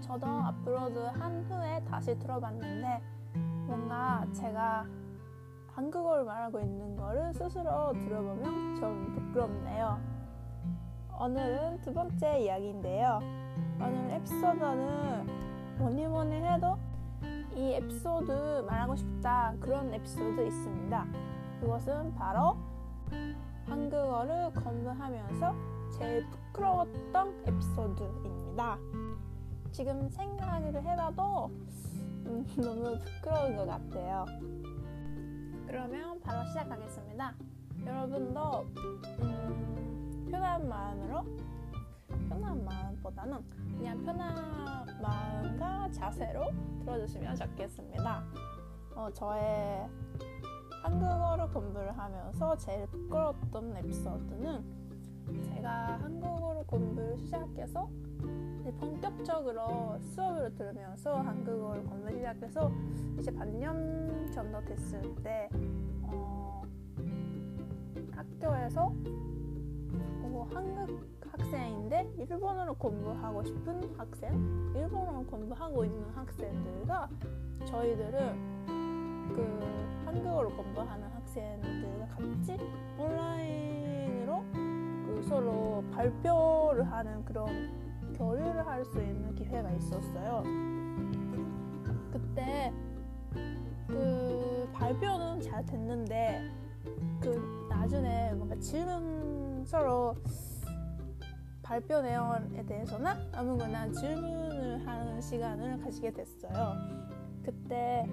저도 업로드 한 후에 다시 들어봤는데 뭔가 제가 한국어를 말하고 있는 거를 스스로 들어보면 좀 부끄럽네요. 오늘은 두 번째 이야기인데요. 오늘 에피소드는 뭐니 뭐니 해도 이 에피소드 말하고 싶다 그런 에피소드 있습니다. 그것은 바로 한국어를 공부하면서 제일 부끄러웠던 에피소드입니다. 지금 생각을 해봐도 음, 너무 부끄러운 것 같아요. 그러면 바로 시작하겠습니다. 여러분도 음, 편한 마음으로 편한 마음보다는 그냥 편한 마음과 자세로 들어주시면 좋겠습니다. 어, 저의 한국어를 공부를 하면서 제일 부끄러웠던 에피소드는 제가 한국어를 공부를 시작해서 본격적으로 수업을 들으면서 한국어를 공부 시작해서 이제 반년 정도 됐을 때 어, 학교에서 어, 한국 학생인데 일본어를 공부하고 싶은 학생, 일본어를 공부하고 있는 학생들과 저희들은 그 한국어를 공부하는 학생들과 같이 온라인으로 그 서로 발표를 하는 그런 교류를 할 수 있는 기회가 있었어요. 그때 그 발표는 잘 됐는데 그 나중에 뭔가 질문 서로 발표 내용에 대해서나 아무거나 질문을 하는 시간을 가지게 됐어요. 그때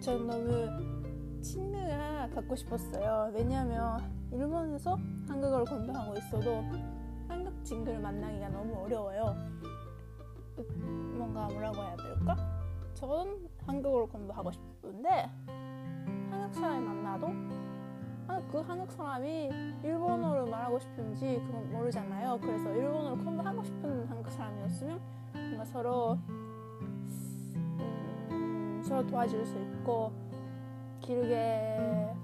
전 너무 친구가 갖고 싶었어요. 왜냐하면 일본에서 한국어를 공부하고 있어도 한국 친구를 만나기가 너무 어려워요. 뭔가 뭐라고 해야 될까? 전 한국어를 공부하고 싶은데 한국 사람이 만나도 그 한국 사람이 일본어를 말하고 싶은지 그건 모르잖아요. 그래서 일본어를 공부하고 싶은 한국 사람이었으면 뭔가 서로 음, 서로 도와줄 수 있고 길게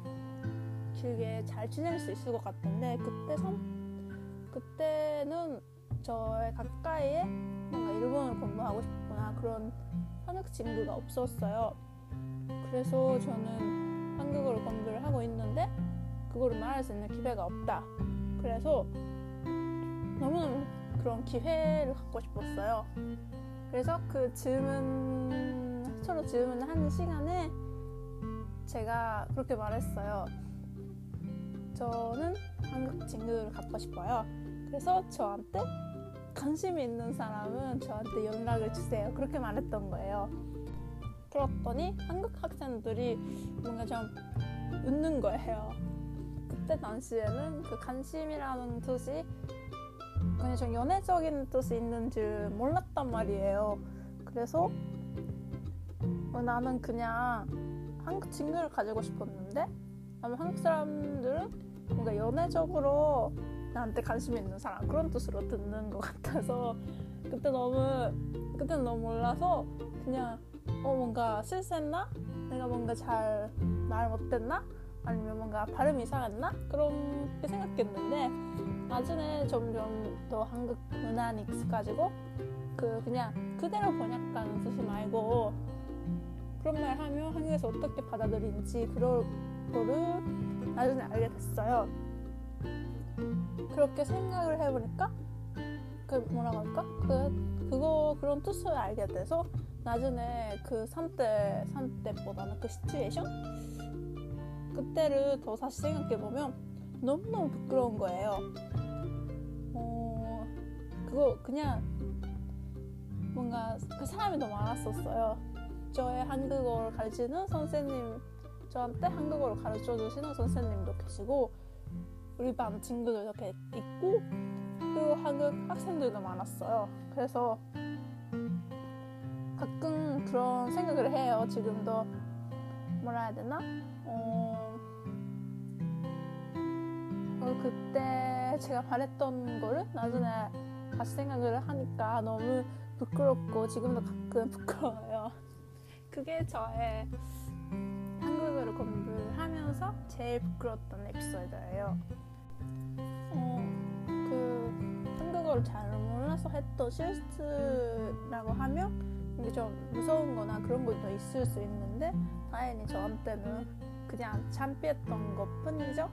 길게 잘 지낼 수 있을 것 같은데 그때 선 그때는 저의 가까이에 뭔가 일본어를 공부하고 싶거나 그런 한국 친구가 없었어요. 그래서 저는 한국어를 공부를 하고 있는데 그거를 말할 수 있는 기회가 없다. 그래서 너무너무 그런 기회를 갖고 싶었어요. 그래서 그 질문, 서로 질문을 하는 시간에 제가 그렇게 말했어요. 저는 한국 친구를 갖고 싶어요. 그래서 저한테 관심이 있는 사람은 저한테 연락을 주세요. 그렇게 말했던 거예요. 그랬더니 한국 학생들이 뭔가 좀 웃는 거예요. 그때 당시에는 그 관심이라는 뜻이 그냥 좀 연애적인 뜻이 있는 줄 몰랐단 말이에요. 그래서 나는 그냥 한국 친구를 가지고 싶었는데 아마 한국 사람들은 뭔가 연애적으로 나한테 관심 있는 사람 그런 뜻으로 듣는 것 같아서 그때 너무 그때 너무 몰라서 그냥 어 뭔가 실수했나? 내가 뭔가 잘 말 못했나? 아니면 뭔가 발음이 이상했나? 그렇게 생각했는데 나중에 점점 더 한국 문화에 익숙해지고 그 그냥 그대로 번역하는 뜻이 말고 그런 말 하면 한국에서 어떻게 받아들이는지 그럴 거를 나중에 알게 됐어요. 그렇게 생각을 해보니까 그 뭐라고 할까? 그 그거 그런 뜻을 알게 돼서 나중에 그 3대 3대보다는 그 시츄에이션 그때를 더 다시 생각해 보면 너무너무 부끄러운 거예요. 어, 그거 그냥 뭔가 그 사람이 너무 많았었어요. 저의 한국어를 가르치는 선생님, 저한테 한국어를 가르쳐 주시는 선생님도 계시고, 우리 반 친구들도 이렇게 있고, 그리고 한국 학생들도 많았어요. 그래서 가끔 그런 생각을 해요. 지금도 뭐라 해야 되나? 어, 어, 그때 제가 말했던 거를 나중에 다시 생각을 하니까 너무 부끄럽고 지금도 가끔 부끄러워요. 그게 저의 한국어를 공부를 하면서 제일 부끄러웠던 에피소드예요. 어, 그 한국어를 잘 태어나서 했던 실수라고 하면 좀 무서운 거나 그런 것도 있을 수 있는데 다행히 저한테는 그냥 참피했던 것 뿐이죠.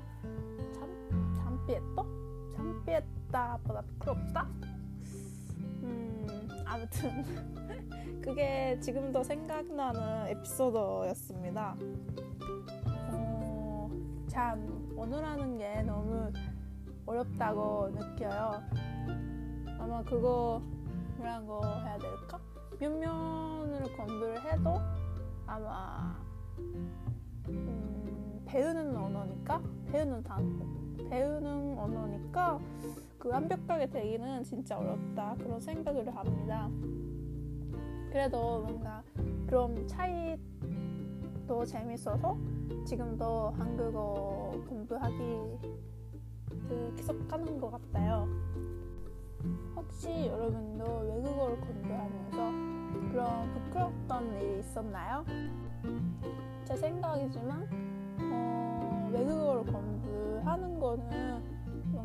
참, 참피했다? 참피했다 보다 부끄럽다? 음, 아무튼 그게 지금도 생각나는 에피소드였습니다. 어, 참 하는 게 너무 어렵다고 느껴요. 아마 그거 뭐라고 해야 될까? 몇 면을 공부를 해도 아마 음, 배우는 언어니까 배우는 단 배우는 언어니까 그 완벽하게 되기는 진짜 어렵다 그런 생각을 합니다. 그래도 뭔가 그런 차이도 재밌어서 지금도 한국어 공부하기 그 계속 하는 것 같아요. 혹시 여러분도 외국어를 공부하면서 그런 부끄럽던 일이 있었나요? 제 생각이지만 어, 외국어를 공부하는 거는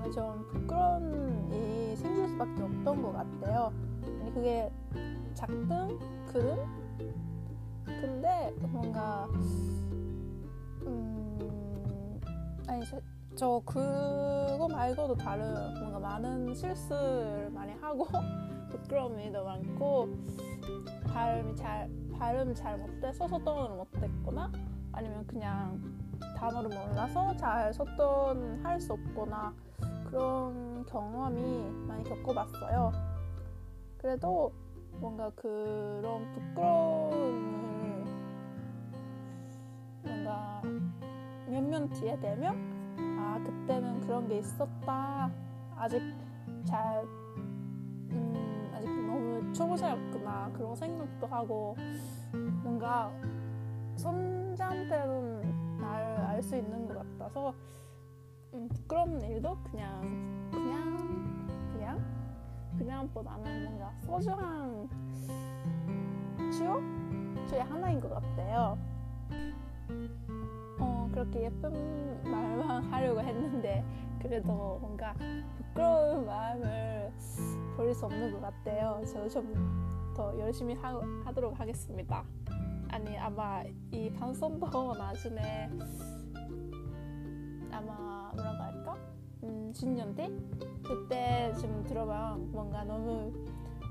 뭔가 좀 부끄러운 일이 생길 수밖에 없던 것 같아요. 아니 그게 작든 크든 근데 뭔가 음 아니 저, 저 그거 말고도 다른 뭔가 많은 실수를 많이 하고 부끄러운 일도 많고 발음이 잘 발음 잘 못돼서 소통을 못했거나 아니면 그냥 단어를 몰라서 잘 소통할 수 없거나 그런 경험이 많이 겪어봤어요. 그래도 뭔가 그런 부끄러움을 뭔가 몇 년 뒤에 되면 아 그때는 그런 게 있었다. 아직 잘 음, 아직 너무 초보자였구나. 그런 생각도 하고 뭔가 선장되는 날알수 있는 것 같아서 음, 부끄러운 일도 그냥 그냥보다는 뭔가 소중한 추억 중에 하나인 것 같아요. 어, 그렇게 예쁜 말만 하려고 했는데 그래도 뭔가 부끄러운 마음을 버릴 수 없는 것 같아요. 저도 좀 더 열심히 하, 하도록 하겠습니다. 아니 아마 이 방송도 나중에 아마 90년대 그때 지금 들어봐요. 뭔가 너무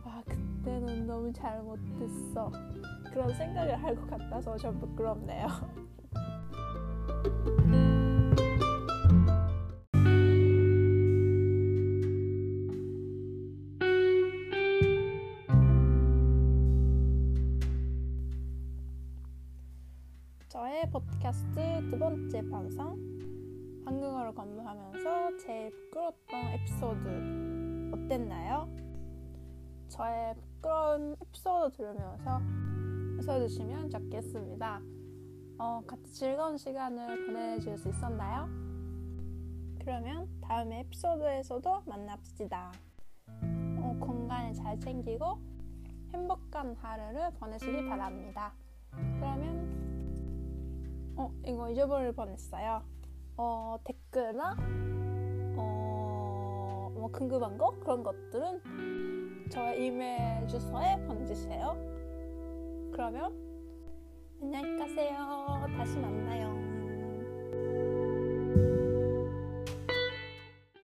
아 그때는 너무 잘못했어 그런 생각을 할 것 같아서 좀 부끄럽네요. 팟캐스트 두 번째 방송 한국어를 공부하면서 제일 부끄러웠던 에피소드 어땠나요? 저의 부끄러운 에피소드 들으면서 웃어주시면 좋겠습니다. 어, 같이 즐거운 시간을 보내줄 수 있었나요? 그러면 다음에 에피소드에서도 만납시다. 어, 건강을 잘 챙기고 행복한 하루를 보내시기 바랍니다. 그러면 어 이거 잊어버릴 뻔했어요. 어 댓글이나 어 뭐 궁금한 거 그런 것들은 저의 이메일 주소에 보내주세요. 그러면 안녕히 가세요. 다시 만나요.